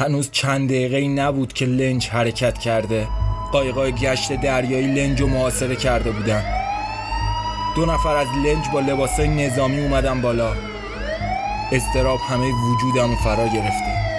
هنوز چند دقیقه نبود که لنج حرکت کرده. قایقای گشت دریایی لنج و محاصره کرده بودن. دو نفر از لنج با لباسای نظامی اومدن بالا. استراب همه وجودم فرا گرفته.